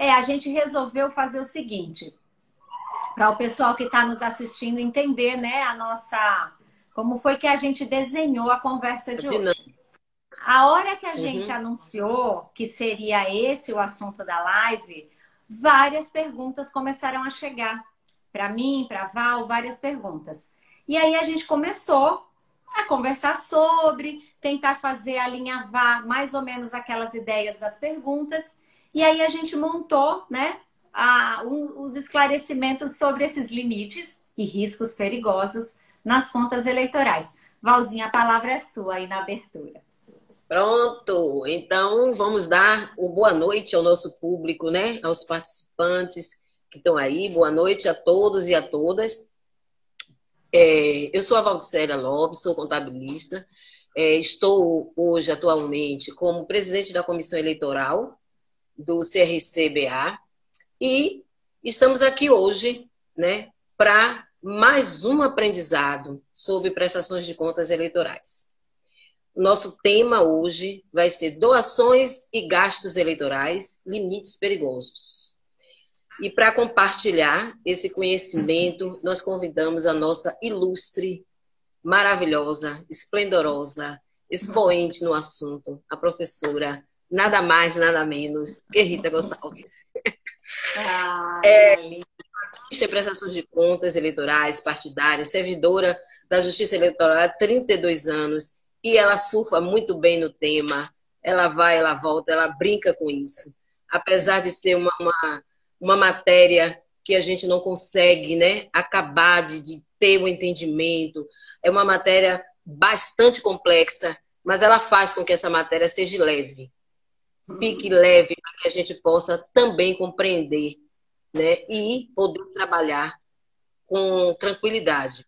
É, a gente resolveu fazer o seguinte, para o pessoal que está nos assistindo entender, né, a nossa. Como foi que a gente desenhou a conversa de hoje. A hora que a uhum. gente anunciou que seria esse o assunto da live, várias perguntas começaram a chegar. Para mim, para Val, várias perguntas. E aí a gente começou a conversar sobre, tentar fazer alinhavar mais ou menos aquelas ideias das perguntas. E aí a gente montou, né, a, um, os esclarecimentos sobre esses limites e riscos perigosos nas contas eleitorais. Valzinha, a palavra é sua aí na abertura. Pronto, então vamos dar o boa noite ao nosso público, né? Aos participantes que estão aí. Boa noite a todos e a todas. É, eu sou a Valdicélia Lopes, sou contabilista. É, estou hoje, atualmente, como presidente da comissão eleitoral do CRCBA e estamos aqui hoje, né, para mais um aprendizado sobre prestações de contas eleitorais. Nosso tema hoje vai ser doações e gastos eleitorais, limites perigosos. E para compartilhar esse conhecimento, nós convidamos a nossa ilustre, maravilhosa, esplendorosa, expoente no assunto, a professora, nada mais, nada menos, que Rita Gonçalves. Ah, é, de prestações de contas eleitorais, partidárias, servidora da Justiça Eleitoral há 32 anos e ela surfa muito bem no tema. Ela vai, ela volta, ela brinca com isso. Apesar de ser uma, uma, uma matéria que a gente não consegue né, acabar de, de ter o um entendimento, é uma matéria bastante complexa, mas ela faz com que essa matéria seja leve. Fique leve para que a gente possa também compreender né, e poder trabalhar com tranquilidade.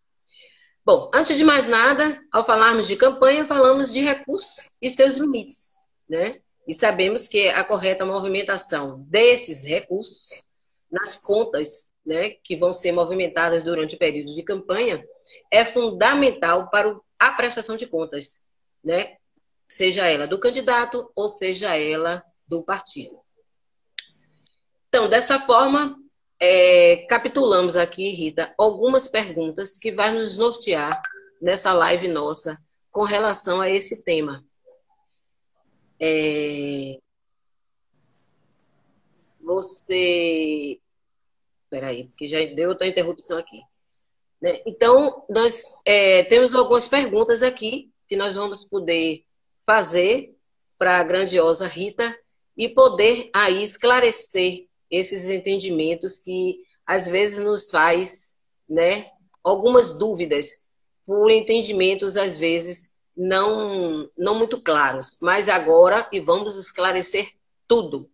Bom, antes de mais nada, ao falarmos de campanha, falamos de recursos e seus limites, né? E sabemos que a correta movimentação desses recursos nas contas, né, que vão ser movimentadas durante o período de campanha, é fundamental para a prestação de contas, né? Seja ela do candidato ou seja ela do partido. Então, dessa forma, é, capitulamos aqui, Rita, algumas perguntas que vai nos nortear nessa live nossa com relação a esse tema. É... Você. Peraí, porque já deu outra interrupção aqui. Né? Então, nós é, temos algumas perguntas aqui que nós vamos poder fazer para a grandiosa Rita e poder aí esclarecer esses entendimentos que às vezes nos faz, né, algumas dúvidas por entendimentos às vezes não não muito claros. Mas agora e vamos esclarecer tudo.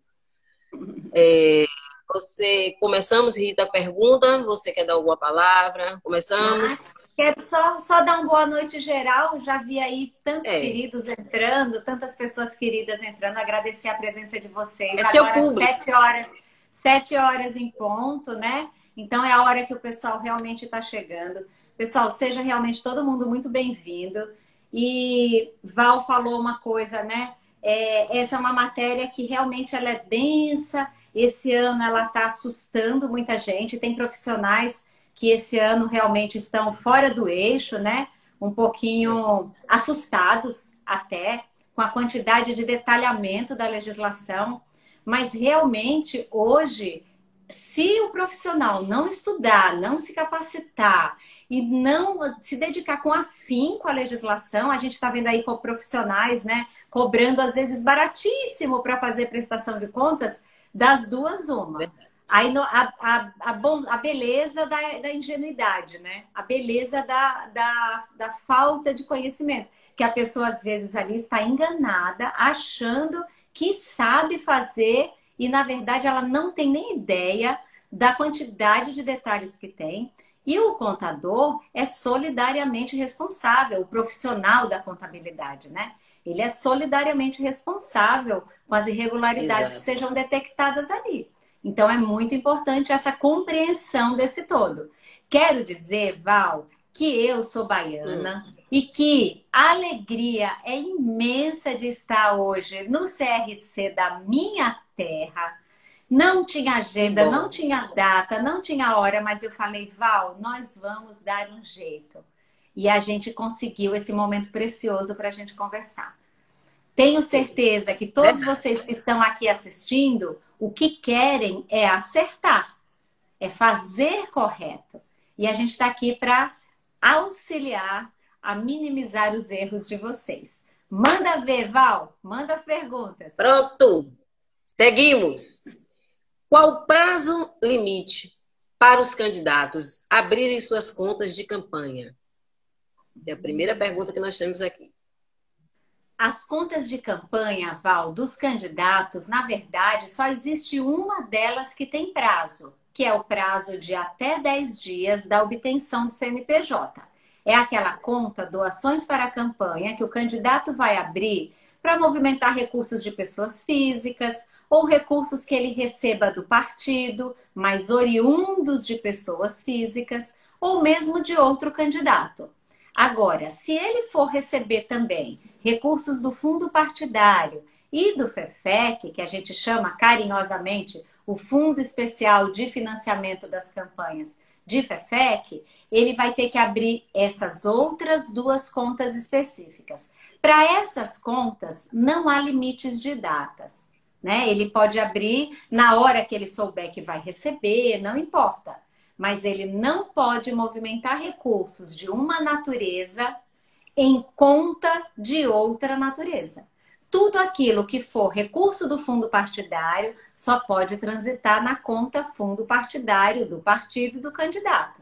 É, você começamos, Rita, pergunta. Você quer dar alguma palavra? Começamos. Quero só, só dar uma boa noite geral. Já vi aí tantos é. queridos entrando, tantas pessoas queridas entrando. Agradecer a presença de vocês. É Agora, seu público. Sete horas sete horas em ponto, né? Então é a hora que o pessoal realmente está chegando. Pessoal, seja realmente todo mundo muito bem-vindo. E Val falou uma coisa, né? É, essa é uma matéria que realmente ela é densa. Esse ano ela está assustando muita gente. Tem profissionais que esse ano realmente estão fora do eixo, né? Um pouquinho assustados até com a quantidade de detalhamento da legislação. Mas realmente, hoje, se o profissional não estudar, não se capacitar e não se dedicar com afinco à legislação, a gente está vendo aí com profissionais, né, cobrando às vezes baratíssimo para fazer prestação de contas, das duas, uma. Aí a, a, a, bom, a beleza da, da ingenuidade, né? A beleza da, da, da falta de conhecimento. Que a pessoa, às vezes, ali está enganada, achando que sabe fazer e, na verdade, ela não tem nem ideia da quantidade de detalhes que tem. E o contador é solidariamente responsável, o profissional da contabilidade, né? Ele é solidariamente responsável com as irregularidades Exato. que sejam detectadas ali. Então, é muito importante essa compreensão desse todo. Quero dizer, Val, que eu sou baiana hum. e que a alegria é imensa de estar hoje no CRC da minha terra, Não tinha agenda, não tinha data, não tinha hora, mas eu falei, Val, nós vamos dar um jeito. E a gente conseguiu esse momento precioso para a gente conversar. Tenho certeza que todos vocês que estão aqui assistindo, o que querem é acertar, é fazer correto. E a gente está aqui para auxiliar a minimizar os erros de vocês. Manda ver, Val, manda as perguntas. Pronto, seguimos. Qual o prazo limite para os candidatos abrirem suas contas de campanha? É a primeira pergunta que nós temos aqui. As contas de campanha, Val, dos candidatos, na verdade, só existe uma delas que tem prazo, que é o prazo de até 10 dias da obtenção do CNPJ. É aquela conta doações para a campanha que o candidato vai abrir para movimentar recursos de pessoas físicas ou recursos que ele receba do partido, mas oriundos de pessoas físicas ou mesmo de outro candidato. Agora, se ele for receber também recursos do fundo partidário e do FEFEC, que a gente chama carinhosamente o Fundo Especial de Financiamento das Campanhas de FEFEC, ele vai ter que abrir essas outras duas contas específicas. Para essas contas, não há limites de datas. Né? Ele pode abrir na hora que ele souber que vai receber, não importa. Mas ele não pode movimentar recursos de uma natureza em conta de outra natureza. Tudo aquilo que for recurso do fundo partidário só pode transitar na conta fundo partidário do partido do candidato.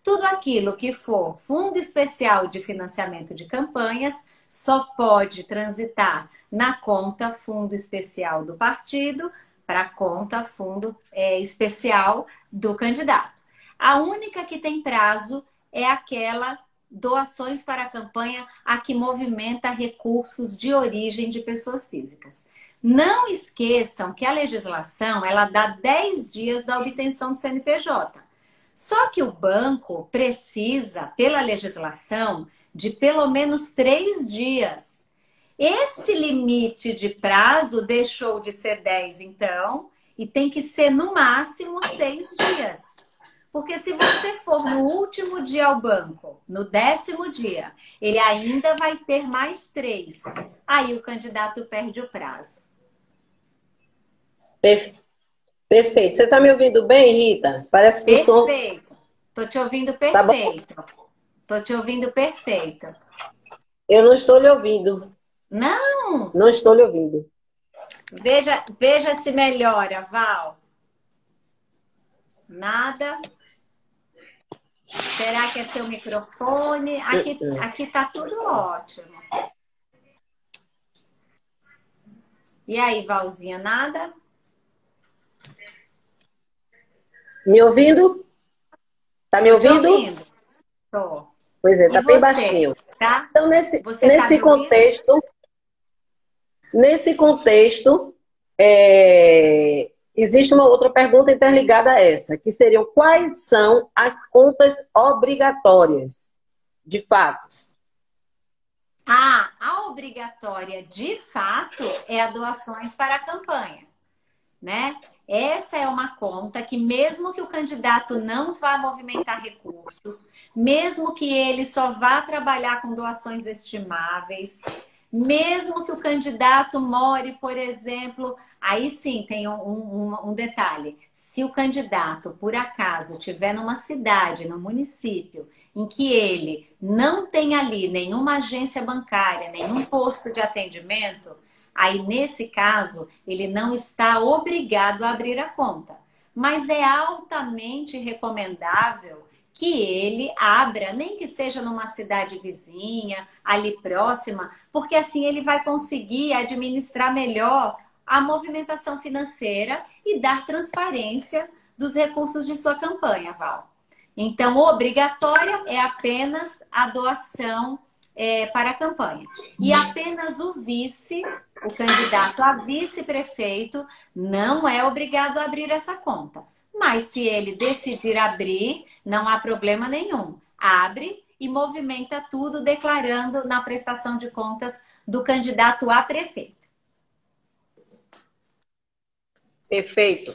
Tudo aquilo que for fundo especial de financiamento de campanhas só pode transitar na conta fundo especial do partido para a conta fundo é, especial do candidato. A única que tem prazo é aquela doações para a campanha a que movimenta recursos de origem de pessoas físicas. Não esqueçam que a legislação ela dá 10 dias da obtenção do CNPJ. Só que o banco precisa, pela legislação, de pelo menos três dias. Esse limite de prazo deixou de ser 10, então, e tem que ser no máximo seis dias. Porque se você for no último dia ao banco, no décimo dia, ele ainda vai ter mais três. Aí o candidato perde o prazo. Perfeito. Você está me ouvindo bem, Rita? Parece que perfeito. o som. Perfeito. Estou te ouvindo perfeito. Tá Estou te ouvindo perfeito. Eu não estou lhe ouvindo. Não? Não estou lhe ouvindo. Veja, veja se melhora, Val. Nada. Será que é seu microfone? Aqui, uh-uh. aqui tá tudo ótimo. E aí, Valzinha, nada? Me ouvindo? Tá me ouvindo? ouvindo? Tô. Pois é, tá bem baixinho. Tá? Então, nesse, você nesse tá contexto, nesse contexto, é, existe uma outra pergunta interligada a essa, que seriam quais são as contas obrigatórias, de fato? Ah, a obrigatória de fato é a doações para a campanha, né? Essa é uma conta que, mesmo que o candidato não vá movimentar recursos, mesmo que ele só vá trabalhar com doações estimáveis, mesmo que o candidato more, por exemplo, aí sim tem um, um, um, detalhe: se o candidato, por acaso, tiver numa cidade, no município, em que ele não tem ali nenhuma agência bancária, nenhum posto de atendimento, Aí, nesse caso, ele não está obrigado a abrir a conta. Mas é altamente recomendável que ele abra, nem que seja numa cidade vizinha, ali próxima, porque assim ele vai conseguir administrar melhor a movimentação financeira e dar transparência dos recursos de sua campanha, Val. Então, obrigatória é apenas a doação é, para a campanha. E apenas o vice, o candidato a vice-prefeito, não é obrigado a abrir essa conta. Mas se ele decidir abrir, não há problema nenhum. Abre e movimenta tudo declarando na prestação de contas do candidato a prefeito. Perfeito.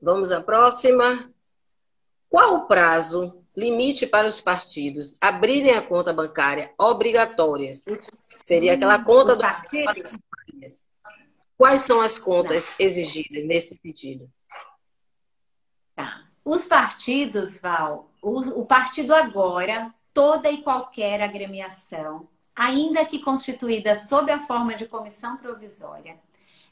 Vamos à próxima. Qual o prazo limite para os partidos abrirem a conta bancária obrigatórias? Seria aquela conta do partidos. Quais são as contas Não. exigidas nesse sentido? Tá. Os partidos, Val, o, o partido agora, toda e qualquer agremiação, ainda que constituída sob a forma de comissão provisória,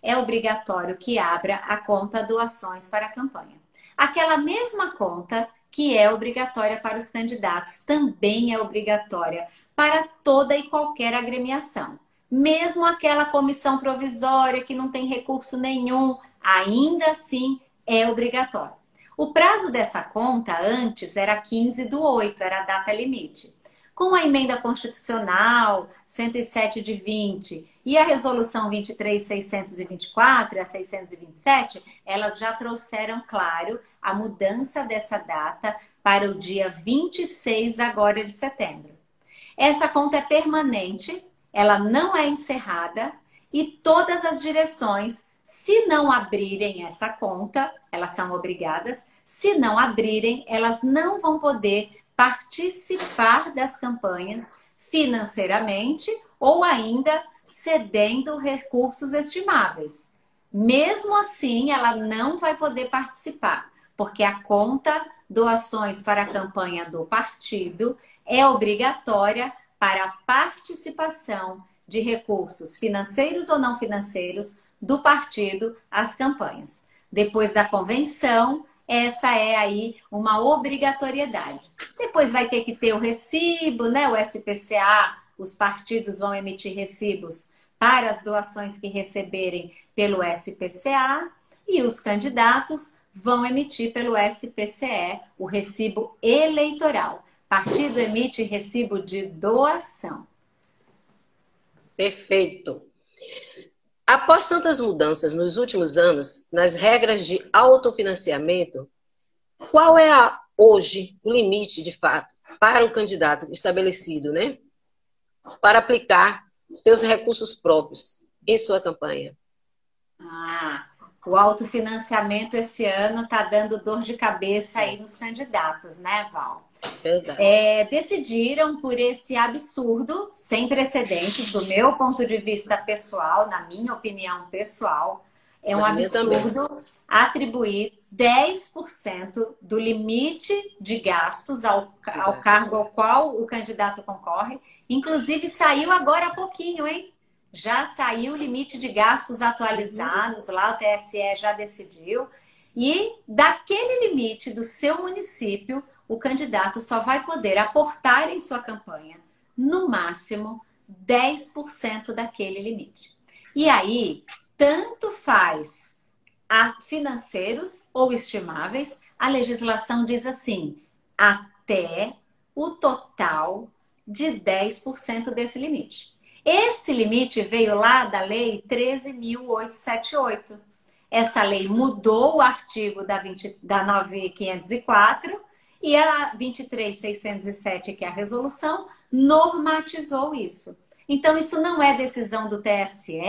é obrigatório que abra a conta doações para a campanha. Aquela mesma conta que é obrigatória para os candidatos também é obrigatória para toda e qualquer agremiação. Mesmo aquela comissão provisória que não tem recurso nenhum, ainda assim é obrigatório. O prazo dessa conta antes era 15 do 8, era a data limite. Com a emenda constitucional 107 de 20 e a resolução 23624 e a 627, elas já trouxeram, claro, a mudança dessa data para o dia 26 agora de setembro. Essa conta é permanente, ela não é encerrada e todas as direções, se não abrirem essa conta, elas são obrigadas, se não abrirem, elas não vão poder participar das campanhas financeiramente ou ainda cedendo recursos estimáveis. Mesmo assim, ela não vai poder participar, porque a conta doações para a campanha do partido é obrigatória para a participação de recursos financeiros ou não financeiros do partido às campanhas. Depois da convenção, essa é aí uma obrigatoriedade. Depois vai ter que ter o recibo, né? O SPCA, os partidos vão emitir recibos para as doações que receberem pelo SPCA e os candidatos vão emitir pelo SPCE o recibo eleitoral. Partido emite recibo de doação. Perfeito. Após tantas mudanças nos últimos anos nas regras de autofinanciamento, qual é a, hoje o limite, de fato, para o candidato estabelecido, né? Para aplicar seus recursos próprios em sua campanha? Ah, o autofinanciamento esse ano está dando dor de cabeça aí nos candidatos, né, Val? É, decidiram por esse absurdo, sem precedentes, do meu ponto de vista pessoal, na minha opinião pessoal, é um absurdo atribuir 10% do limite de gastos ao, ao cargo ao qual o candidato concorre. Inclusive, saiu agora há pouquinho, hein? Já saiu o limite de gastos atualizados, lá o TSE já decidiu. E daquele limite do seu município, o candidato só vai poder aportar em sua campanha, no máximo, 10% daquele limite. E aí, tanto faz a financeiros ou estimáveis, a legislação diz assim: até o total de 10% desse limite. Esse limite veio lá da Lei 13.878. Essa lei mudou o artigo da, 20, da 9504 e a 23607, que é a resolução, normatizou isso. Então, isso não é decisão do TSE,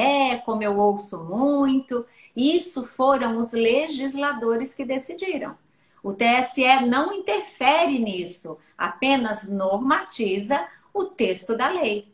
como eu ouço muito. Isso foram os legisladores que decidiram. O TSE não interfere nisso, apenas normatiza o texto da lei.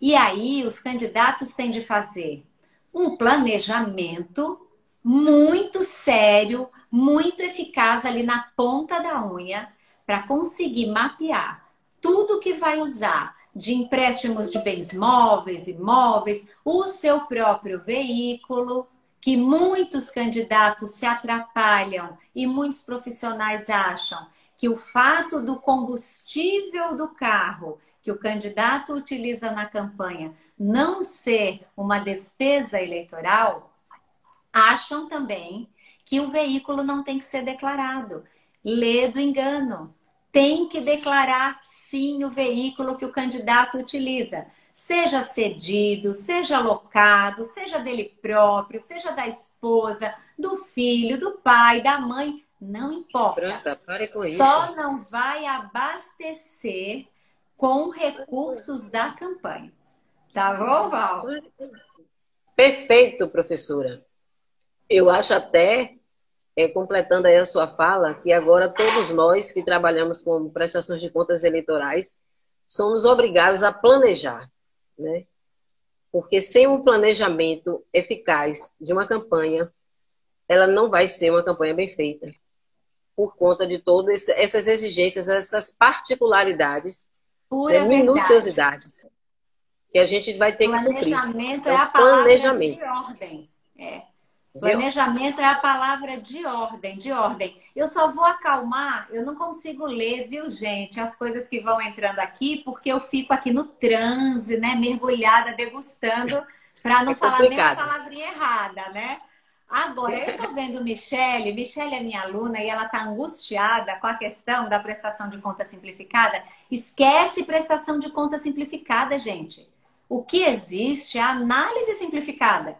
E aí, os candidatos têm de fazer um planejamento muito sério, muito eficaz ali na ponta da unha, para conseguir mapear tudo que vai usar de empréstimos de bens móveis, imóveis, o seu próprio veículo, que muitos candidatos se atrapalham e muitos profissionais acham que o fato do combustível do carro que o candidato utiliza na campanha não ser uma despesa eleitoral, acham também que o veículo não tem que ser declarado. Lê do engano tem que declarar sim o veículo que o candidato utiliza. Seja cedido, seja locado, seja dele próprio, seja da esposa, do filho, do pai, da mãe, não importa. Branca, pare com Só isso. não vai abastecer com recursos da campanha. Tá bom, Val? Perfeito, professora. Eu acho até é, completando aí a sua fala, que agora todos nós que trabalhamos com prestações de contas eleitorais somos obrigados a planejar, né? Porque sem um planejamento eficaz de uma campanha, ela não vai ser uma campanha bem feita. Por conta de todas essas exigências, essas particularidades, Pura né, minuciosidades que a gente vai ter que cumprir. Planejamento é, é a palavra planejamento. de ordem. É. Planejamento é a palavra de ordem, de ordem. Eu só vou acalmar, eu não consigo ler, viu, gente, as coisas que vão entrando aqui, porque eu fico aqui no transe, né, mergulhada, degustando, para não é falar nem a palavrinha errada, né? Agora, eu tô vendo Michele, Michele é minha aluna e ela tá angustiada com a questão da prestação de conta simplificada. Esquece prestação de conta simplificada, gente. O que existe é a análise simplificada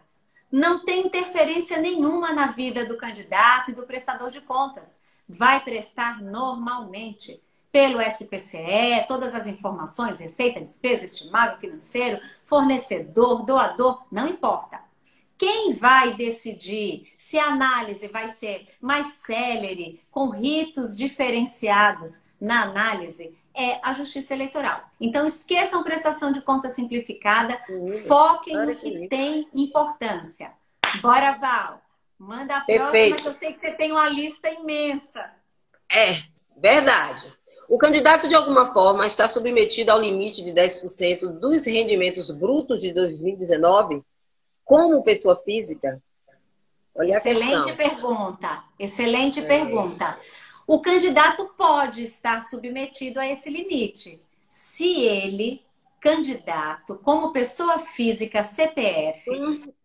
não tem interferência nenhuma na vida do candidato e do prestador de contas. Vai prestar normalmente pelo SPCE, todas as informações, receita, despesa, estimável, financeiro, fornecedor, doador, não importa. Quem vai decidir se a análise vai ser mais célere, com ritos diferenciados na análise, é a justiça eleitoral. Então, esqueçam prestação de conta simplificada, uhum. foquem no que tem importância. Bora, Val. Manda a próxima, Perfeito. que eu sei que você tem uma lista imensa. É, verdade. O candidato, de alguma forma, está submetido ao limite de 10% dos rendimentos brutos de 2019 como pessoa física? Olha Excelente pergunta. Excelente é. pergunta. O candidato pode estar submetido a esse limite, se ele, candidato, como pessoa física CPF,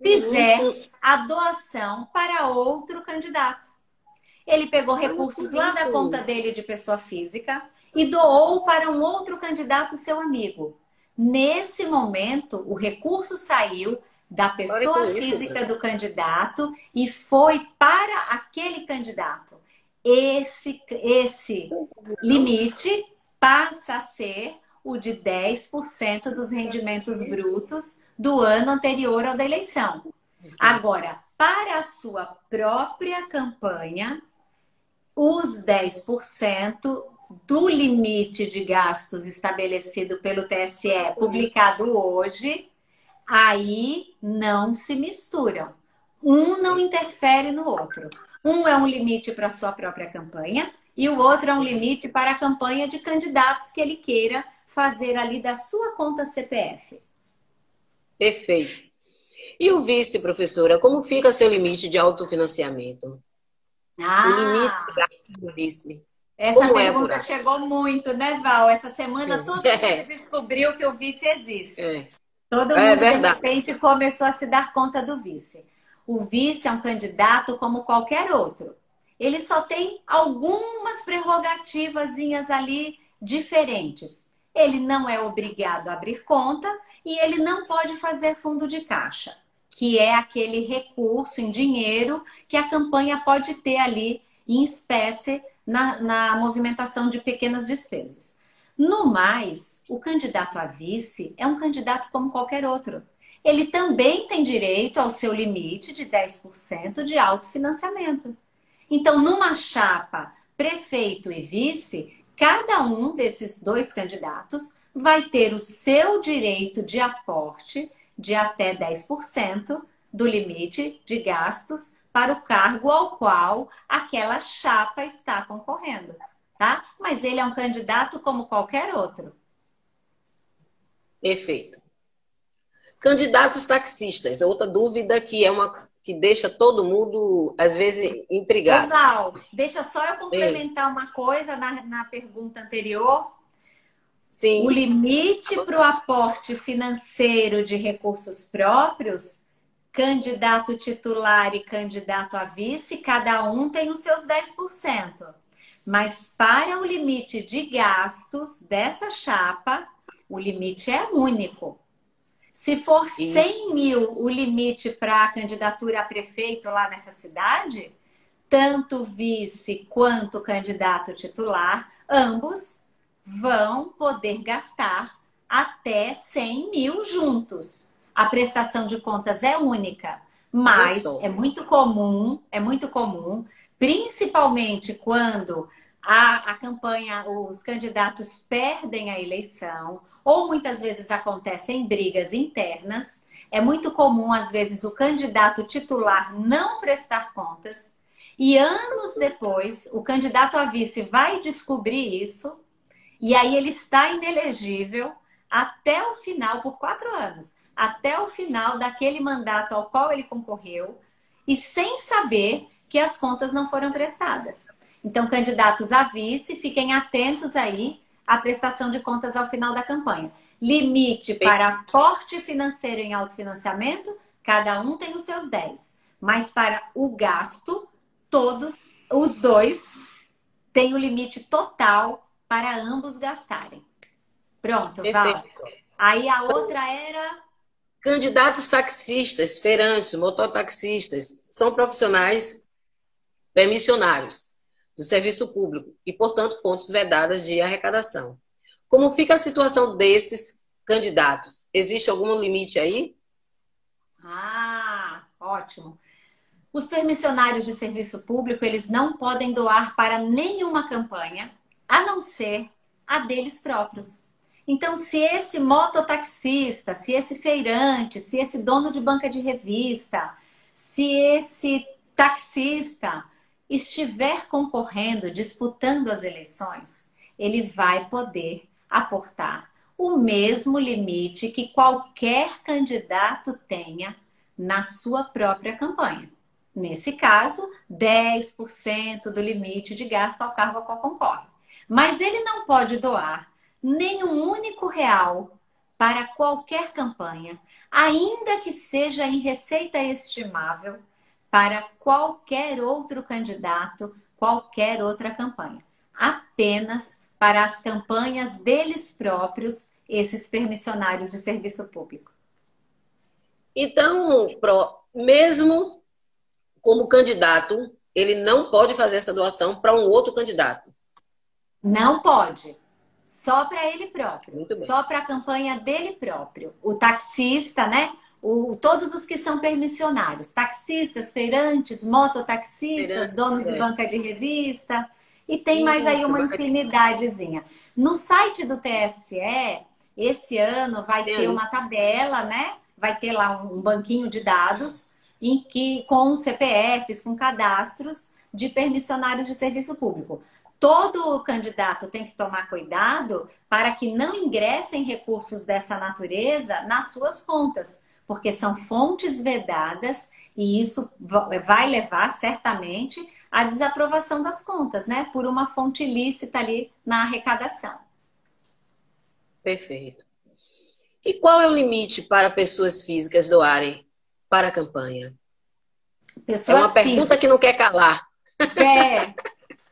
fizer a doação para outro candidato. Ele pegou recursos lá da conta dele de pessoa física e doou para um outro candidato, seu amigo. Nesse momento, o recurso saiu da pessoa física do candidato e foi para aquele candidato esse, esse limite passa a ser o de 10% dos rendimentos brutos do ano anterior ao da eleição. Agora, para a sua própria campanha, os 10% do limite de gastos estabelecido pelo TSE, publicado hoje, aí não se misturam. Um não interfere no outro. Um é um limite para a sua própria campanha e o outro é um limite para a campanha de candidatos que ele queira fazer ali da sua conta CPF. Perfeito. E o vice, professora, como fica seu limite de autofinanciamento? Ah, o limite do vice. Essa como é, pergunta é chegou muito, né, Val? Essa semana Sim. todo é. mundo descobriu que o vice existe. É. Todo é mundo, é de repente, começou a se dar conta do vice. O vice é um candidato como qualquer outro. Ele só tem algumas prerrogativas ali diferentes. Ele não é obrigado a abrir conta e ele não pode fazer fundo de caixa, que é aquele recurso em dinheiro que a campanha pode ter ali em espécie na, na movimentação de pequenas despesas. No mais, o candidato a vice é um candidato como qualquer outro ele também tem direito ao seu limite de 10% de autofinanciamento. Então, numa chapa prefeito e vice, cada um desses dois candidatos vai ter o seu direito de aporte de até 10% do limite de gastos para o cargo ao qual aquela chapa está concorrendo, tá? Mas ele é um candidato como qualquer outro. Perfeito. Candidatos taxistas, outra dúvida que é uma que deixa todo mundo, às vezes, intrigado. Val, deixa só eu complementar Ei. uma coisa na, na pergunta anterior. Sim. O limite para o aporte financeiro de recursos próprios, candidato titular e candidato a vice, cada um tem os seus 10%. Mas para o limite de gastos dessa chapa, o limite é único. Se for Isso. 100 mil o limite para a candidatura a prefeito lá nessa cidade, tanto vice quanto candidato titular, ambos vão poder gastar até 100 mil juntos. A prestação de contas é única, mas é muito comum, é muito comum principalmente quando a, a campanha, os candidatos perdem a eleição, ou muitas vezes acontecem brigas internas. É muito comum, às vezes, o candidato titular não prestar contas. E anos depois, o candidato a vice vai descobrir isso, e aí ele está inelegível até o final, por quatro anos, até o final daquele mandato ao qual ele concorreu, e sem saber que as contas não foram prestadas. Então, candidatos a vice, fiquem atentos aí à prestação de contas ao final da campanha. Limite para aporte financeiro em autofinanciamento, cada um tem os seus 10. Mas para o gasto, todos, os dois, têm o limite total para ambos gastarem. Pronto, Val. Aí a outra era. Candidatos taxistas, feirantes, mototaxistas, são profissionais permissionários do serviço público e, portanto, fontes vedadas de arrecadação. Como fica a situação desses candidatos? Existe algum limite aí? Ah, ótimo. Os permissionários de serviço público, eles não podem doar para nenhuma campanha, a não ser a deles próprios. Então, se esse mototaxista, se esse feirante, se esse dono de banca de revista, se esse taxista estiver concorrendo, disputando as eleições, ele vai poder aportar o mesmo limite que qualquer candidato tenha na sua própria campanha. Nesse caso, 10% do limite de gasto ao cargo ao qual concorre. Mas ele não pode doar nem um único real para qualquer campanha, ainda que seja em receita estimável, para qualquer outro candidato, qualquer outra campanha. Apenas para as campanhas deles próprios, esses permissionários de serviço público. Então, mesmo como candidato, ele não pode fazer essa doação para um outro candidato. Não pode. Só para ele próprio. Só para a campanha dele próprio. O taxista, né? O, todos os que são permissionários, taxistas, feirantes, mototaxistas, Feirante, donos é. de banca de revista, e tem Isso, mais aí uma infinidadezinha. No site do TSE, esse ano vai ter uma tabela, né? Vai ter lá um banquinho de dados em que com CPFs, com cadastros de permissionários de serviço público. Todo candidato tem que tomar cuidado para que não ingressem recursos dessa natureza nas suas contas, porque são fontes vedadas e isso vai levar certamente à desaprovação das contas, né? Por uma fonte ilícita ali na arrecadação. Perfeito. E qual é o limite para pessoas físicas doarem para a campanha? Pessoas é uma pergunta físicas. que não quer calar. É.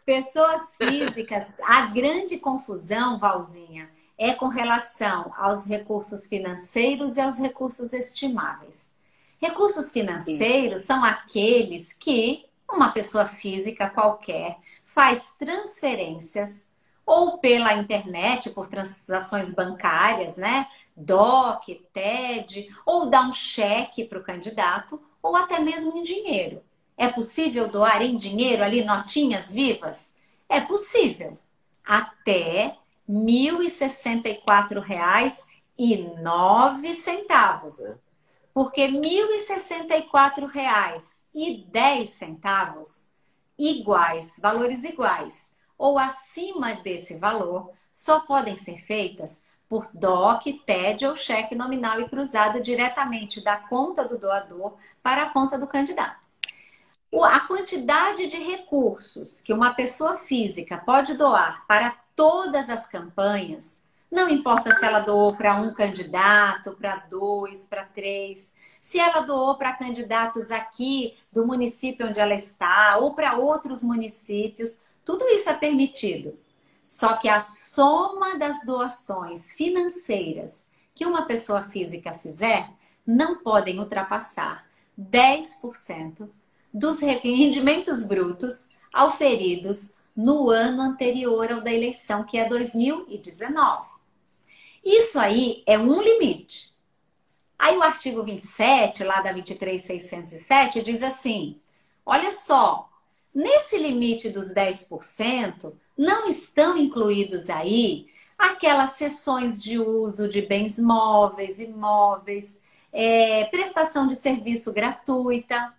Pessoas físicas, a grande confusão, Valzinha, é com relação aos recursos financeiros e aos recursos estimáveis. Recursos financeiros Isso. são aqueles que uma pessoa física qualquer faz transferências ou pela internet, por transações bancárias, né? DOC, TED, ou dá um cheque para o candidato, ou até mesmo em dinheiro. É possível doar em dinheiro ali notinhas vivas? É possível. Até R$ 1.064,09. Porque R$ 1.064,10 iguais, valores iguais, ou acima desse valor, só podem ser feitas por DOC, TED ou cheque nominal e cruzado diretamente da conta do doador para a conta do candidato. A quantidade de recursos que uma pessoa física pode doar para todas as campanhas, não importa se ela doou para um candidato, para dois, para três, se ela doou para candidatos aqui do município onde ela está ou para outros municípios, tudo isso é permitido. Só que a soma das doações financeiras que uma pessoa física fizer não podem ultrapassar 10% dos rendimentos brutos auferidos no ano anterior ao da eleição, que é 2019. Isso aí é um limite. Aí o artigo 27, lá da 23607, diz assim: olha só, Nesse limite dos 10%, não estão incluídos aí aquelas sessões de uso de bens móveis, imóveis, é, prestação de serviço gratuita.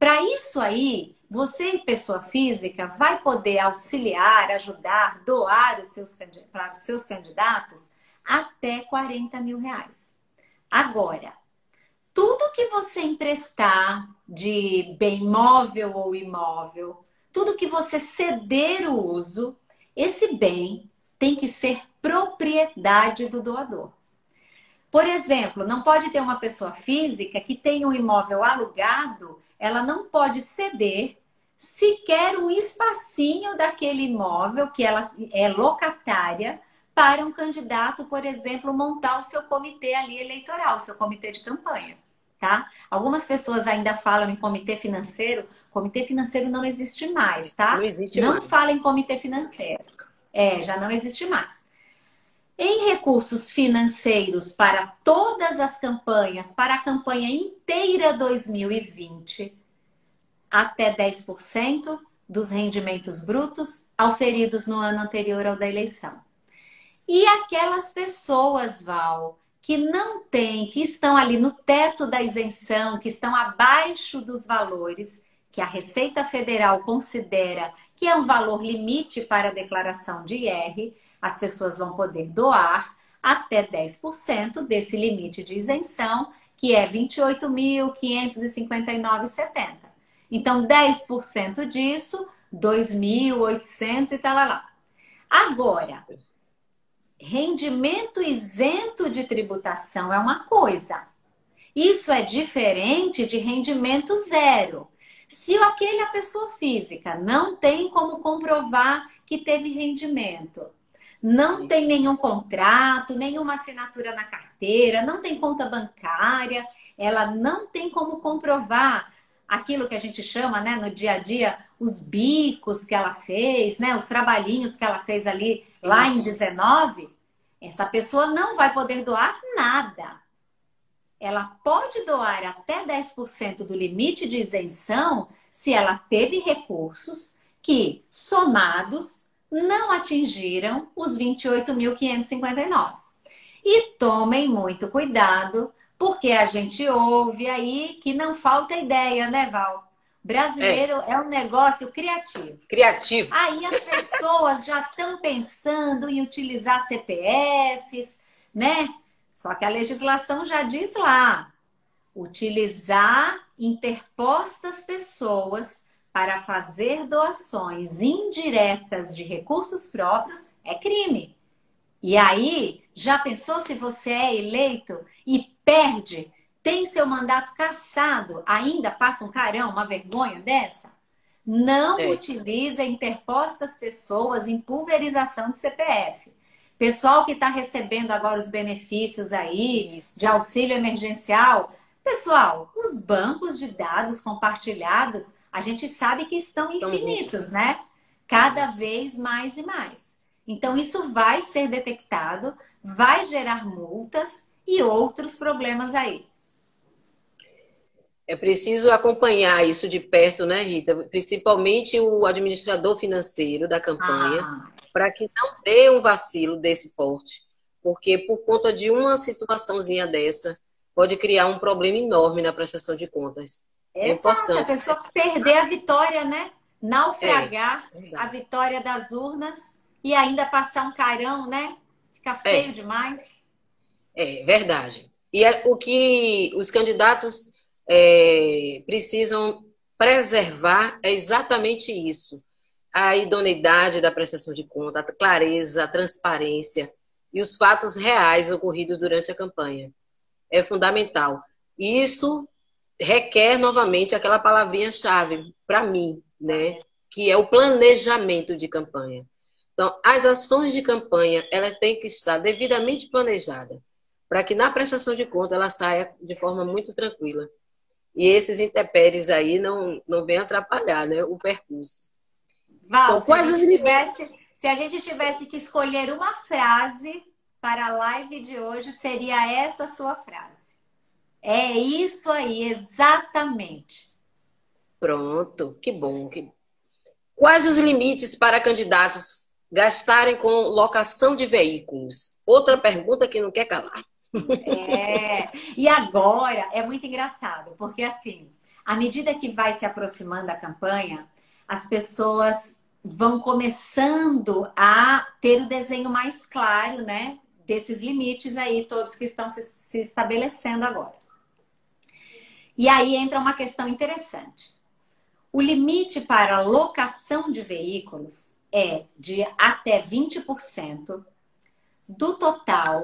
Para isso aí, você, pessoa física, vai poder auxiliar, ajudar, doar os seus, para os seus candidatos até 40 mil reais. Agora, tudo que você emprestar de bem móvel ou imóvel, tudo que você ceder o uso, esse bem tem que ser propriedade do doador. Por exemplo, não pode ter uma pessoa física que tenha um imóvel alugado, ela não pode ceder sequer um espacinho daquele imóvel que ela é locatária para um candidato, por exemplo, montar o seu comitê ali eleitoral, o seu comitê de campanha, tá? Algumas pessoas ainda falam em comitê financeiro, comitê financeiro não existe mais, tá? Não existe não mais. fala em comitê financeiro. É, já não existe mais. Em recursos financeiros para todas as campanhas, para a campanha inteira 2020, até 10% dos rendimentos brutos auferidos no ano anterior ao da eleição. E aquelas pessoas, Val, que não têm, que estão ali no teto da isenção, que estão abaixo dos valores que a Receita Federal considera que é um valor limite para a declaração de IR, as pessoas vão poder doar até 10% desse limite de isenção, que é R$ 28.559,70. Então, 10% disso, 2.800 e tal lá. Agora, rendimento isento de tributação é uma coisa. Isso é diferente de rendimento zero. Se aquela pessoa física não tem como comprovar que teve rendimento, não tem nenhum contrato, nenhuma assinatura na carteira, não tem conta bancária, ela não tem como comprovar aquilo que a gente chama, né, no dia a dia, os bicos que ela fez, né, os trabalhinhos que ela fez ali lá em 19, essa pessoa não vai poder doar nada. Ela pode doar até 10% do limite de isenção se ela teve recursos que, somados, não atingiram os 28.559. E tomem muito cuidado porque a gente ouve aí que não falta ideia, né, Val? Brasileiro é, é um negócio criativo. Criativo. Aí as pessoas já estão pensando em utilizar CPFs, né? Só que a legislação já diz lá: utilizar interpostas pessoas para fazer doações indiretas de recursos próprios é crime. E aí, já pensou se você é eleito e perde, tem seu mandato cassado, ainda passa um carão, uma vergonha dessa? Não é. utilize interpostas pessoas em pulverização de CPF. Pessoal que está recebendo agora os benefícios aí Isso. de auxílio emergencial, pessoal, os bancos de dados compartilhados, a gente sabe que estão infinitos, né? Cada vez mais e mais. Então, isso vai ser detectado, vai gerar multas e outros problemas aí. É preciso acompanhar isso de perto, né, Rita? Principalmente o administrador financeiro da campanha, ah. para que não dê um vacilo desse porte. Porque por conta de uma situaçãozinha dessa, pode criar um problema enorme na prestação de contas. É Exato, importante. a pessoa perder a vitória, né? Naufragar é, a vitória das urnas e ainda passar um carão, né? Fica feio é. demais. É verdade. E é o que os candidatos é, precisam preservar é exatamente isso: a idoneidade da prestação de conta, a clareza, a transparência e os fatos reais ocorridos durante a campanha. É fundamental. E isso requer novamente aquela palavrinha-chave para mim, né? Que é o planejamento de campanha. Então, as ações de campanha elas têm que estar devidamente planejadas para que na prestação de conta ela saia de forma muito tranquila. E esses intempéries aí não, não venham atrapalhar né, o percurso. Val, então, se, a tivesse, se a gente tivesse que escolher uma frase para a live de hoje, seria essa sua frase. É isso aí, exatamente. Pronto, que bom. Que... Quais os limites para candidatos gastarem com locação de veículos? Outra pergunta que não quer calar. É, e agora é muito engraçado, porque assim, à medida que vai se aproximando a campanha, as pessoas vão começando a ter o desenho mais claro, né? Desses limites aí, todos que estão se, se estabelecendo agora. E aí entra uma questão interessante. O limite para locação de veículos é de até 20% do total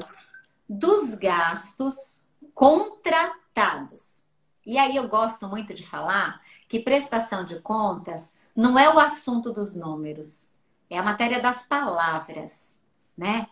dos gastos contratados. E aí eu gosto muito de falar que prestação de contas não é o assunto dos números, é a matéria das palavras, né?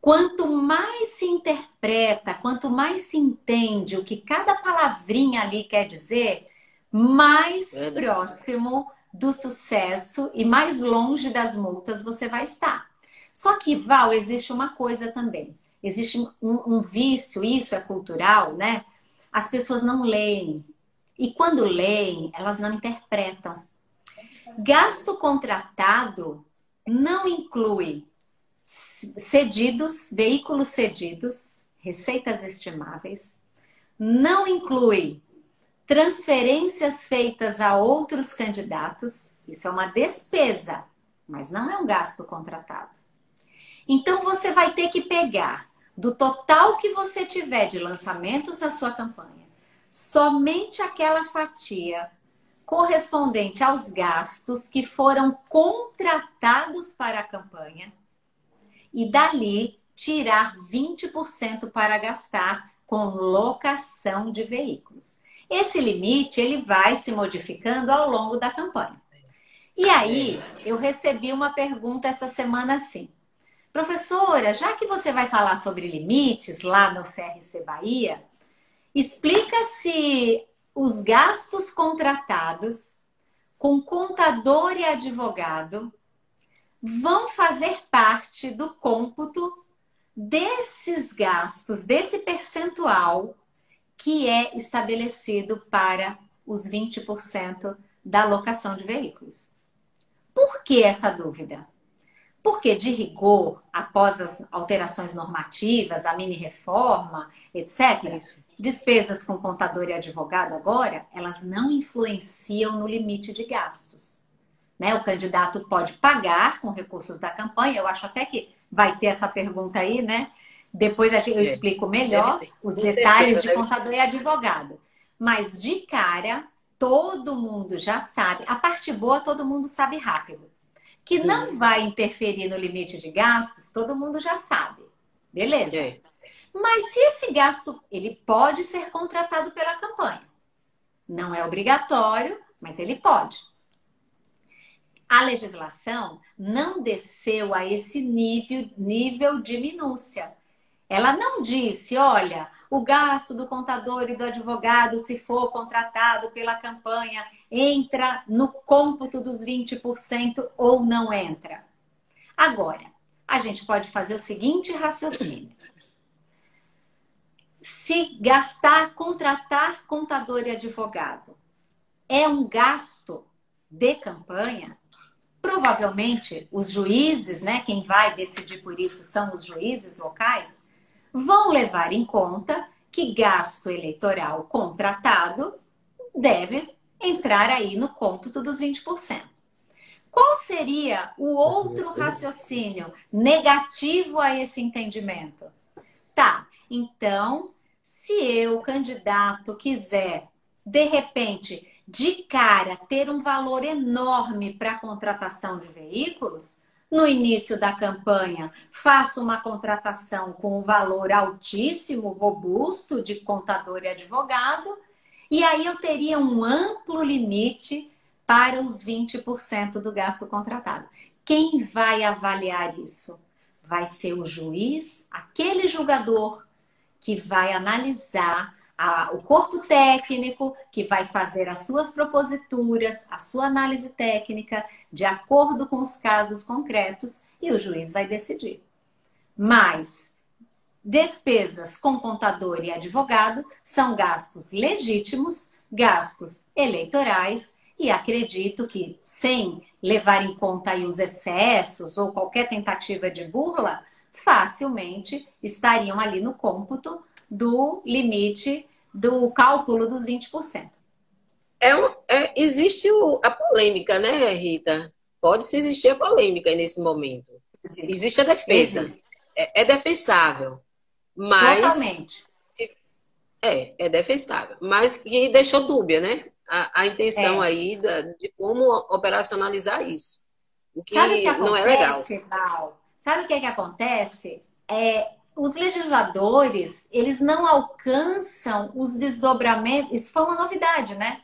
Quanto mais se interpreta, quanto mais se entende o que cada palavrinha ali quer dizer, mais próximo do sucesso e mais longe das multas você vai estar. Só que, Val, existe uma coisa também. Existe um, um vício, isso é cultural, né? As pessoas não leem. E quando leem, elas não interpretam. Gasto contratado não inclui cedidos, veículos cedidos, receitas estimáveis, não inclui transferências feitas a outros candidatos, isso é uma despesa, mas não é um gasto contratado. Então você vai ter que pegar do total que você tiver de lançamentos na sua campanha, somente aquela fatia correspondente aos gastos que foram contratados para a campanha e dali tirar 20% para gastar com locação de veículos. Esse limite ele vai se modificando ao longo da campanha. E aí, eu recebi uma pergunta essa semana assim: Professora, já que você vai falar sobre limites lá no CRC Bahia, explica se os gastos contratados com contador e advogado vão fazer parte do cômputo desses gastos, desse percentual que é estabelecido para os 20% da locação de veículos. Por que essa dúvida? Porque, de rigor, após as alterações normativas, a mini-reforma, etc., despesas com contador e advogado agora, elas não influenciam no limite de gastos. Né? O candidato pode pagar com recursos da campanha, eu acho até que vai ter essa pergunta aí, né? Depois eu é. explico melhor os detalhes de contador e advogado. Mas de cara, todo mundo já sabe. A parte boa, todo mundo sabe rápido. Que não vai interferir no limite de gastos, todo mundo já sabe. Beleza. É. Mas se esse gasto, ele pode ser contratado pela campanha. Não é obrigatório, mas ele pode. A legislação não desceu a esse nível, nível de minúcia. Ela não disse, olha, o gasto do contador e do advogado, se for contratado pela campanha, entra no cômputo dos 20% ou não entra. Agora, a gente pode fazer o seguinte raciocínio. Se gastar, contratar contador e advogado é um gasto de campanha, provavelmente os juízes, né, quem vai decidir por isso são os juízes locais, vão levar em conta que gasto eleitoral contratado deve entrar aí no cômputo dos 20%. Qual seria o outro raciocínio negativo a esse entendimento? Tá, então, se eu, candidato, quiser, de repente, de cara, ter um valor enorme para a contratação de veículos, no início da campanha, faço uma contratação com um valor altíssimo, robusto, de contador e advogado, e aí eu teria um amplo limite para os 20% do gasto contratado. Quem vai avaliar isso? Vai ser o juiz, aquele julgador que vai analisar a, o corpo técnico que vai fazer as suas proposituras, a sua análise técnica, de acordo com os casos concretos, e o juiz vai decidir. Mas despesas com contador e advogado são gastos legítimos, gastos eleitorais, e acredito que, sem levar em conta os excessos ou qualquer tentativa de burla, facilmente estariam ali no cômputo do limite do cálculo dos 20%. É, é, existe o, a polêmica, né, Rita? Pode-se existir a polêmica nesse momento. Existe, existe a defesa. Existe. É, é defensável. Mas. Totalmente. É, é defensável. Mas que deixou dúbia, né? A, a intenção é. aí da, de como operacionalizar isso. O que, Sabe o que acontece, não é legal. Val? Sabe o que, é que acontece? É, os legisladores, eles não alcançam os desdobramentos. Isso foi uma novidade, né?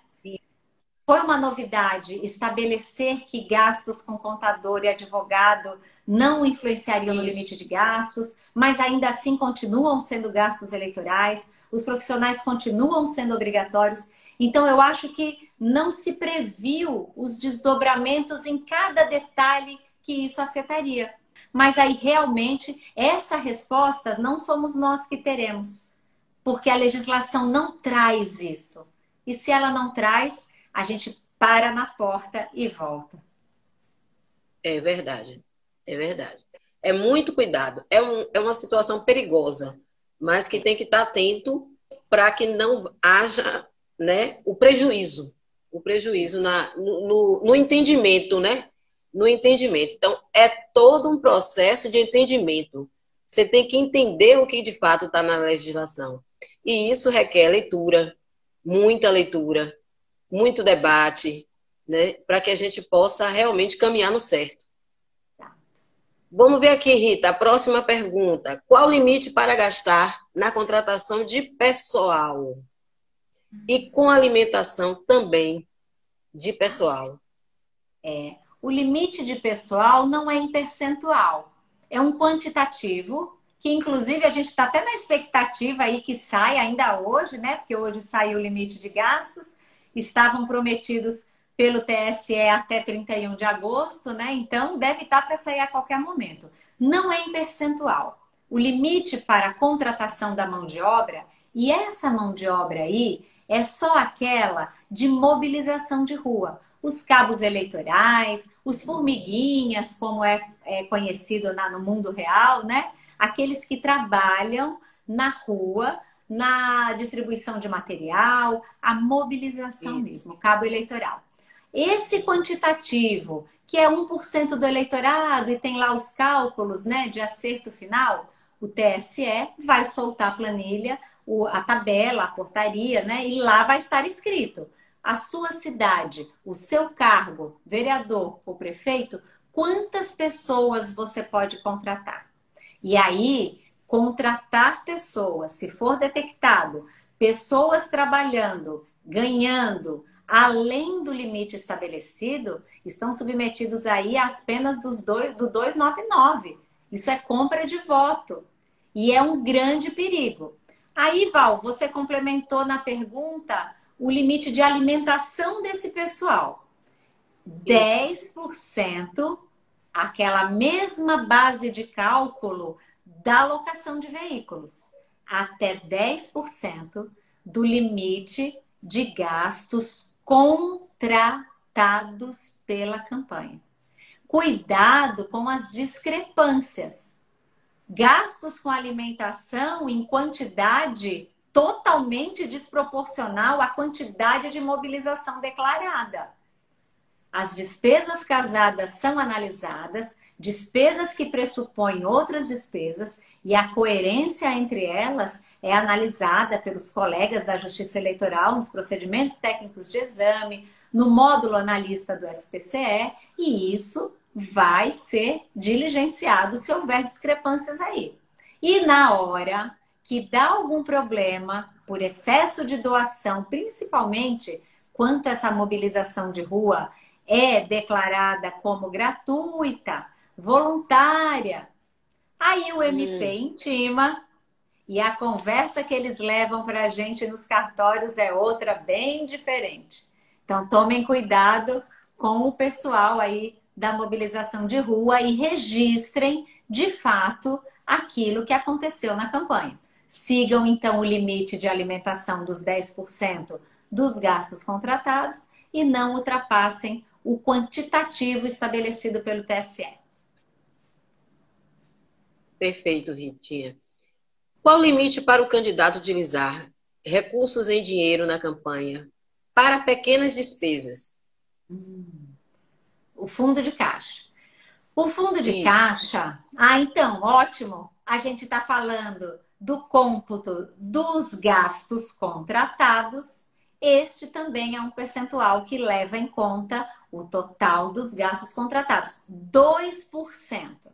Foi uma novidade estabelecer que gastos com contador e advogado não influenciariam Isso. no limite de gastos, mas ainda assim continuam sendo gastos eleitorais, os profissionais continuam sendo obrigatórios. Então, eu acho que não se previu os desdobramentos em cada detalhe que isso afetaria. Mas aí, realmente, essa resposta não somos nós que teremos, porque a legislação não traz isso. E se ela não traz, a gente para na porta e volta. É verdade, é verdade. É muito cuidado. É, um, é uma situação perigosa, mas que tem que estar atento para que não haja né, o prejuízo. O prejuízo na, no, no entendimento, né? No entendimento. Então, é todo um processo de entendimento. Você tem que entender o que de fato está na legislação. E isso requer leitura, muita leitura, muito debate, né, para que a gente possa realmente caminhar no certo. Vamos ver aqui, Rita, a próxima pergunta. Qual o limite para gastar na contratação de pessoal? E com alimentação também de pessoal? É, o limite de pessoal não é em percentual, é um quantitativo que inclusive a gente está até na expectativa aí que sai ainda hoje, né? Porque hoje saiu o limite de gastos, estavam prometidos pelo TSE até 31 de agosto, né? Então deve estar para sair a qualquer momento. Não é em percentual. O limite para a contratação da mão de obra, e essa mão de obra aí é só aquela de mobilização de rua. Os cabos eleitorais, os formiguinhas, como é, é conhecido na, no mundo real, né? Aqueles que trabalham na rua na distribuição de material, a mobilização Isso. mesmo, cabo eleitoral. Esse quantitativo, que é 1% do eleitorado e tem lá os cálculos né, de acerto final, o TSE vai soltar a planilha, a tabela, a portaria, né? E lá vai estar escrito a sua cidade, o seu cargo, vereador ou prefeito, quantas pessoas você pode contratar. E aí, contratar pessoas, se for detectado pessoas trabalhando, ganhando além do limite estabelecido, estão submetidos aí às penas dos dois, do 299. Isso é compra de voto e é um grande perigo. Aí, Val, você complementou na pergunta o limite de alimentação desse pessoal. 10%, aquela mesma base de cálculo da locação de veículos, até 10% do limite de gastos contratados pela campanha. Cuidado com as discrepâncias. Gastos com alimentação em quantidade totalmente desproporcional à quantidade de mobilização declarada. As despesas casadas são analisadas, despesas que pressupõem outras despesas, e a coerência entre elas é analisada pelos colegas da Justiça Eleitoral nos procedimentos técnicos de exame, no módulo analista do SPCE, e isso vai ser diligenciado se houver discrepâncias aí. E na hora que dá algum problema por excesso de doação, principalmente quanto essa mobilização de rua é declarada como gratuita, voluntária. Aí o MP hum. intima e a conversa que eles levam para a gente nos cartórios é outra bem diferente. Então tomem cuidado com o pessoal aí da mobilização de rua e registrem de fato aquilo que aconteceu na campanha. Sigam então o limite de alimentação dos 10% dos gastos contratados e não ultrapassem o quantitativo estabelecido pelo TSE. Perfeito, Ritinha. Qual o limite para o candidato utilizar recursos em dinheiro na campanha para pequenas despesas? O fundo de caixa. O fundo de Isso. caixa. Ah, então, ótimo. A gente está falando do cômputo dos gastos contratados. Este também é um percentual que leva em conta o total dos gastos contratados. 2%.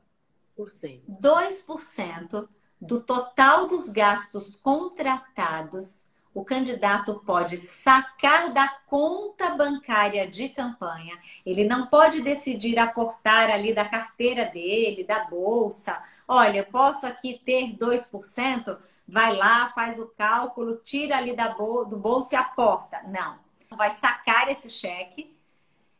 2% do total dos gastos contratados, o candidato pode sacar da conta bancária de campanha. Ele não pode decidir aportar ali da carteira dele, da bolsa. Olha, posso aqui ter 2%? Vai lá, faz o cálculo, tira ali bol do bolso e aporta. Não. Vai sacar esse cheque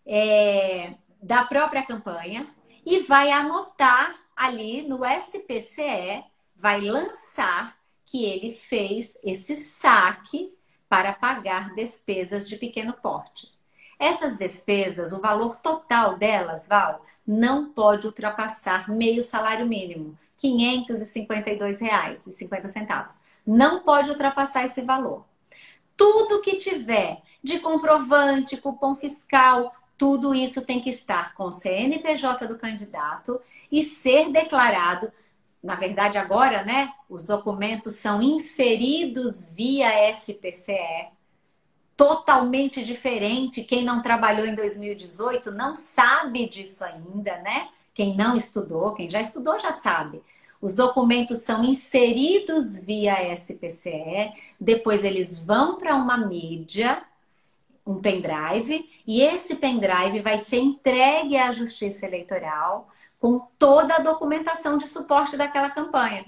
é, da própria campanha e vai anotar ali no SPCE, vai lançar que ele fez esse saque para pagar despesas de pequeno porte. Essas despesas, o valor total delas, Val, não pode ultrapassar meio salário mínimo, R$ 552,50. Não pode ultrapassar esse valor. Tudo que tiver de comprovante, cupom fiscal, tudo isso tem que estar com o CNPJ do candidato e ser declarado. Na verdade, agora, né? Os documentos são inseridos via SPCE, totalmente diferente. Quem não trabalhou em 2018 não sabe disso ainda, né? Quem não estudou, quem já estudou já sabe. Os documentos são inseridos via SPCE, depois eles vão para uma mídia um pendrive e esse pendrive vai ser entregue à Justiça Eleitoral com toda a documentação de suporte daquela campanha.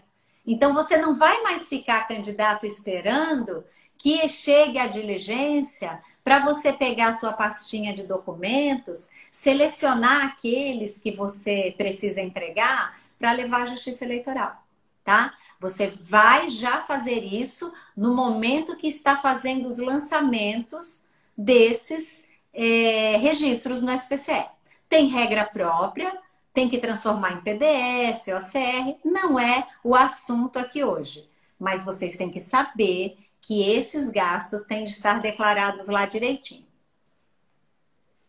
Então você não vai mais ficar candidato esperando que chegue a diligência para você pegar a sua pastinha de documentos, selecionar aqueles que você precisa entregar para levar à Justiça Eleitoral, tá? Você vai já fazer isso no momento que está fazendo os lançamentos desses é, registros no SPCE. Tem regra própria, tem que transformar em PDF, OCR, não é o assunto aqui hoje. Mas vocês têm que saber que esses gastos têm de estar declarados lá direitinho.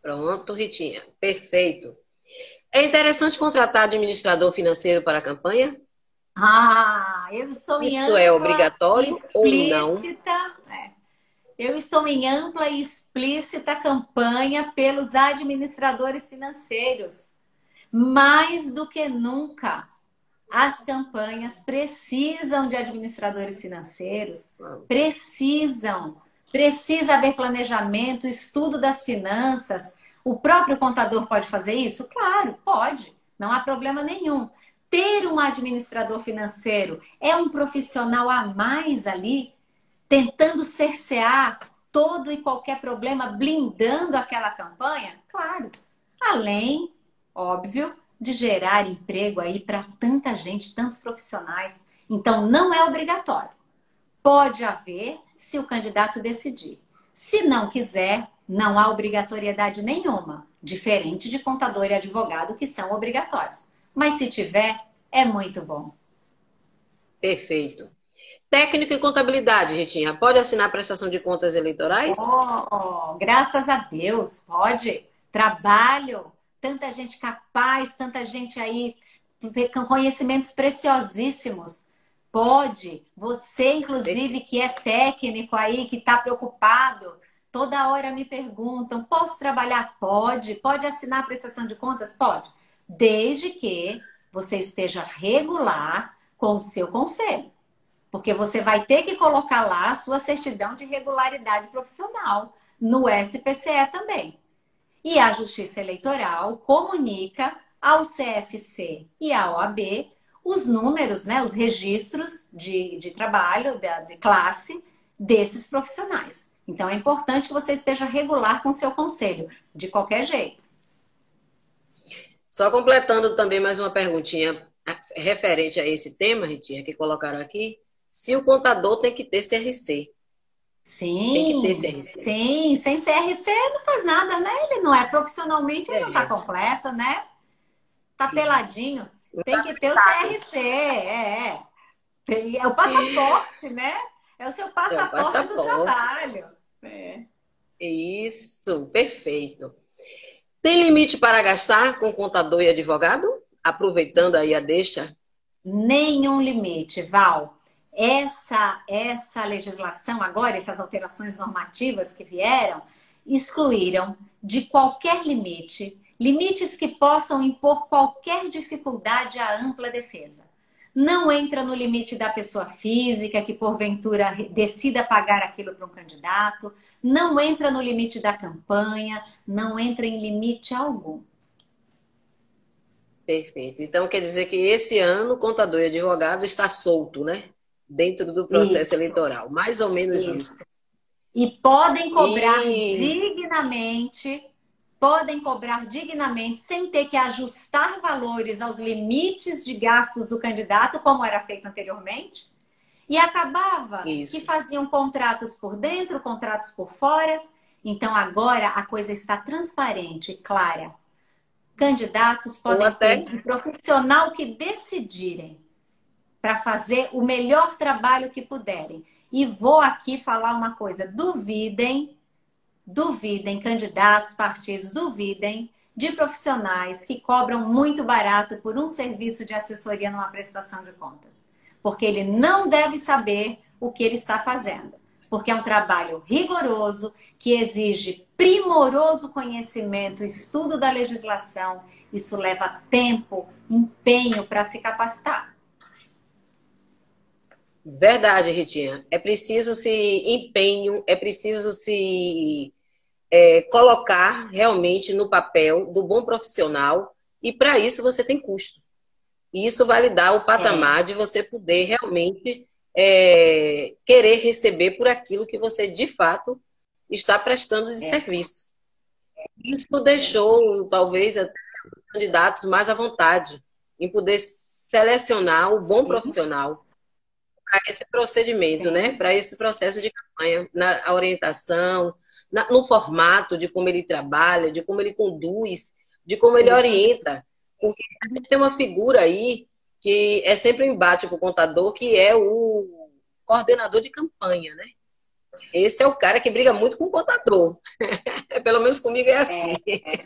Pronto, Ritinha. Perfeito. É interessante contratar administrador financeiro para a campanha? Ah, eu estou em Isso é obrigatório ou não? É. Eu estou em ampla e explícita campanha pelos administradores financeiros. Mais do que nunca, as campanhas precisam de administradores financeiros, precisam. Precisa haver planejamento, estudo das finanças. O próprio contador pode fazer isso? Claro, pode. Não há problema nenhum. Ter um administrador financeiro é um profissional a mais ali tentando cercear todo e qualquer problema, blindando aquela campanha? Claro. Além, óbvio, de gerar emprego aí para tanta gente, tantos profissionais. Então, não é obrigatório. Pode haver se o candidato decidir. Se não quiser, não há obrigatoriedade nenhuma, diferente de contador e advogado que são obrigatórios. Mas se tiver, é muito bom. Perfeito. Técnico em contabilidade, Ritinha, pode assinar prestação de contas eleitorais? Oh, graças a Deus, pode. Trabalho, tanta gente capaz, tanta gente aí com conhecimentos preciosíssimos. Pode. Você, inclusive, que é técnico aí, que está preocupado, toda hora me perguntam: posso trabalhar? Pode. Pode assinar prestação de contas? Pode. Desde que você esteja regular com o seu conselho. Porque você vai ter que colocar lá a sua certidão de regularidade profissional no SPCE também. E a Justiça Eleitoral comunica ao CFC e à OAB os números, né, os registros de, de trabalho, de, de classe desses profissionais. Então é importante que você esteja regular com o seu conselho, de qualquer jeito. Só completando também mais uma perguntinha referente a esse tema, Ritinha, que colocaram aqui se o contador tem que ter CRC. Sim, sim, sem CRC não faz nada, né? Ele não é profissionalmente, ele é. não está completo, né? Tá peladinho. Tem tá que ter o CRC, é, é. Tem, é o passaporte, né? É o seu passaporte, é o passaporte. do trabalho. É. Isso, perfeito. Tem limite para gastar com contador e advogado? Aproveitando aí a deixa. Nenhum limite, Val. Essa, essa legislação agora, essas alterações normativas que vieram, excluíram de qualquer limite, limites que possam impor qualquer dificuldade à ampla defesa não entra no limite da pessoa física que porventura decida pagar aquilo para um candidato, não entra no limite da campanha, não entra em limite algum. Perfeito. Então quer dizer que esse ano o contador e advogado está solto, né? Dentro do processo isso. eleitoral. Mais ou menos isso. isso. E podem cobrar e... dignamente podem cobrar dignamente sem ter que ajustar valores aos limites de gastos do candidato, como era feito anteriormente. E acabava Isso. que faziam contratos por dentro, contratos por fora. Então agora a coisa está transparente, e clara. Candidatos podem até... ter um profissional que decidirem para fazer o melhor trabalho que puderem. E vou aqui falar uma coisa: duvidem duvidem, candidatos, partidos, duvidem de profissionais que cobram muito barato por um serviço de assessoria numa prestação de contas. Porque ele não deve saber o que ele está fazendo. Porque é um trabalho rigoroso que exige primoroso conhecimento, estudo da legislação. Isso leva tempo, empenho para se capacitar. Verdade, Ritinha. É preciso se empenho, é preciso se é, colocar realmente no papel do bom profissional e para isso você tem custo. E isso vai lhe dar o patamar é. de você poder realmente é, querer receber por aquilo que você de fato está prestando de é. serviço. Isso deixou talvez até os candidatos mais à vontade em poder selecionar o bom Sim. profissional para esse procedimento, né? Para esse processo de campanha, na orientação, na, no formato de como ele trabalha, de como ele conduz, de como ele orienta. Porque a gente tem uma figura aí que é sempre um embate para o contador, que é o coordenador de campanha, né? Esse é o cara que briga muito com o contador. Pelo menos comigo é assim. É, é,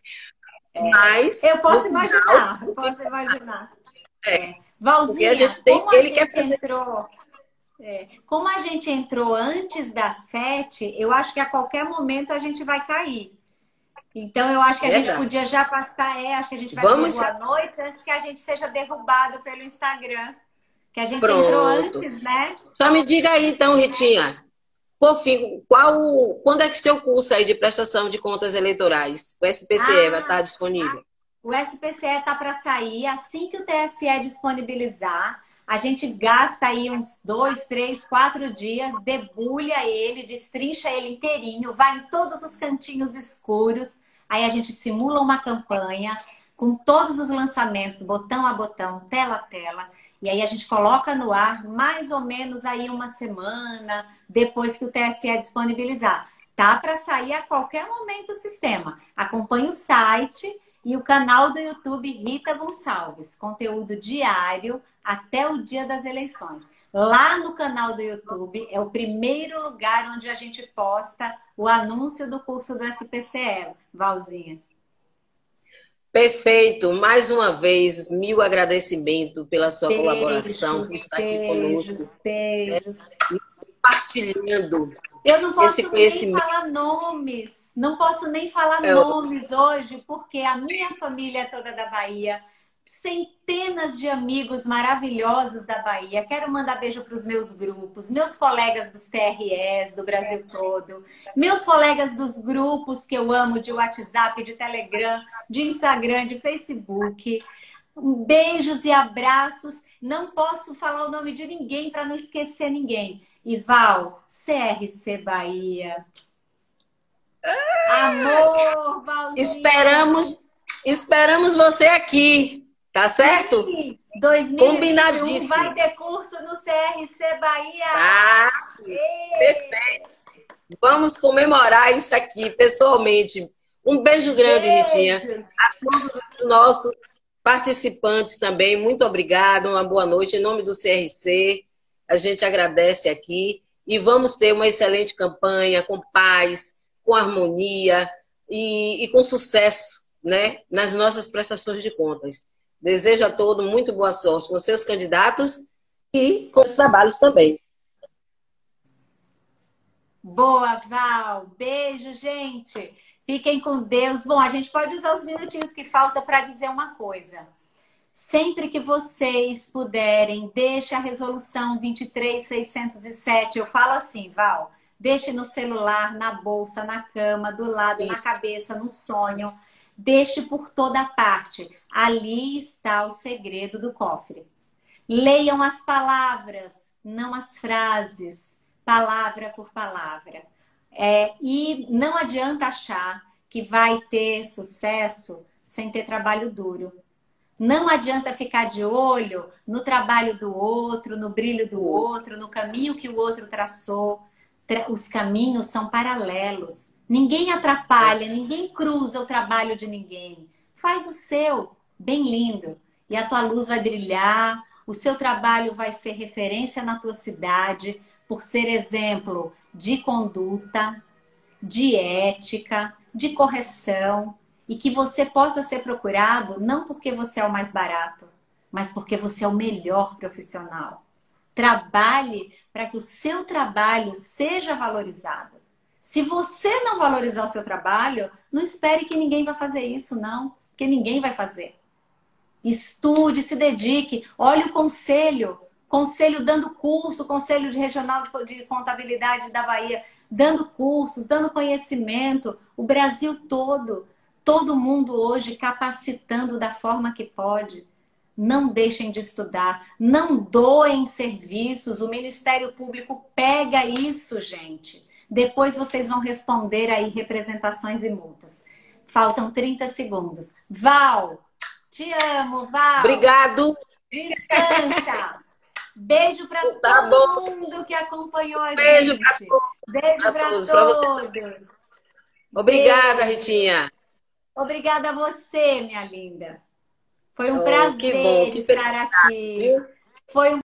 é. Mas. Eu posso imaginar, final, posso imaginar. É. Valzinha, porque a gente tem, ele quer entrou é. Como a gente entrou antes das sete, eu acho que a qualquer momento a gente vai cair. Então, eu acho que a Verdade. gente podia já passar, é, acho que a gente vai Vamos... boa noite antes que a gente seja derrubado pelo Instagram. Que a gente Pronto. entrou antes, né? Só me diga aí, então, Ritinha. Por fim, qual, quando é que seu curso aí de prestação de contas eleitorais, o SPCE, ah, vai estar disponível? O SPCE está para sair assim que o TSE disponibilizar. A gente gasta aí uns dois, três, quatro dias, debulha ele, destrincha ele inteirinho, vai em todos os cantinhos escuros. Aí a gente simula uma campanha com todos os lançamentos, botão a botão, tela a tela. E aí a gente coloca no ar mais ou menos aí uma semana depois que o TSE disponibilizar. Tá para sair a qualquer momento o sistema. Acompanhe o site e o canal do YouTube Rita Gonçalves, conteúdo diário até o dia das eleições. Lá no canal do YouTube é o primeiro lugar onde a gente posta o anúncio do curso do SPCE, Valzinha. Perfeito. Mais uma vez, mil agradecimentos pela sua beijos, colaboração, por estar aqui conosco. Beijos. Né? Compartilhando Eu não posso esse conhecimento. falar nomes não posso nem falar nomes hoje, porque a minha família é toda da Bahia. Centenas de amigos maravilhosos da Bahia. Quero mandar beijo para os meus grupos, meus colegas dos TRS do Brasil todo, meus colegas dos grupos que eu amo de WhatsApp, de Telegram, de Instagram, de Facebook. Beijos e abraços. Não posso falar o nome de ninguém para não esquecer ninguém. Ival, CRC Bahia. Amor, Valdir. Esperamos, esperamos você aqui, tá certo? Sim. 2021 Combinadíssimo. vai ter curso no CRC Bahia. Ah, perfeito. Vamos comemorar isso aqui pessoalmente. Um beijo grande. Ritinha. A todos os nossos participantes também, muito obrigada, uma boa noite. Em nome do CRC, a gente agradece aqui e vamos ter uma excelente campanha com paz, com harmonia e, e com sucesso né, nas nossas prestações de contas. Desejo a todos muito boa sorte com seus candidatos e com os trabalhos também. Boa, Val. Beijo, gente. Fiquem com Deus. Bom, a gente pode usar os minutinhos que falta para dizer uma coisa. Sempre que vocês puderem, deixe a resolução 23607. Eu falo assim, Val, deixe no celular, na bolsa, na cama, do lado, Isso. na cabeça, no sonho. Deixe por toda parte. Ali está o segredo do cofre. Leiam as palavras, não as frases, palavra por palavra. É, e não adianta achar que vai ter sucesso sem ter trabalho duro. Não adianta ficar de olho no trabalho do outro, no brilho do outro, no caminho que o outro traçou. Os caminhos são paralelos. Ninguém atrapalha, ninguém cruza o trabalho de ninguém. Faz o seu, bem lindo. E a tua luz vai brilhar, o seu trabalho vai ser referência na tua cidade, por ser exemplo de conduta, de ética, de correção, e que você possa ser procurado não porque você é o mais barato, mas porque você é o melhor profissional. Trabalhe para que o seu trabalho seja valorizado. Se você não valorizar o seu trabalho, não espere que ninguém vai fazer isso, não. Porque ninguém vai fazer. Estude, se dedique. Olhe o conselho. Conselho dando curso, Conselho de Regional de Contabilidade da Bahia, dando cursos, dando conhecimento. O Brasil todo. Todo mundo hoje capacitando da forma que pode. Não deixem de estudar. Não doem serviços. O Ministério Público pega isso, gente. Depois vocês vão responder aí representações e multas. Faltam 30 segundos. Val, te amo, Val. Obrigado. Descansa. Beijo para tá todo bom. mundo que acompanhou a Beijo gente. Pra todos. Beijo para todos. todos. Obrigada, Beijo. Ritinha. Obrigada a você, minha linda. Foi um oh, prazer que bom, que estar aqui. Foi um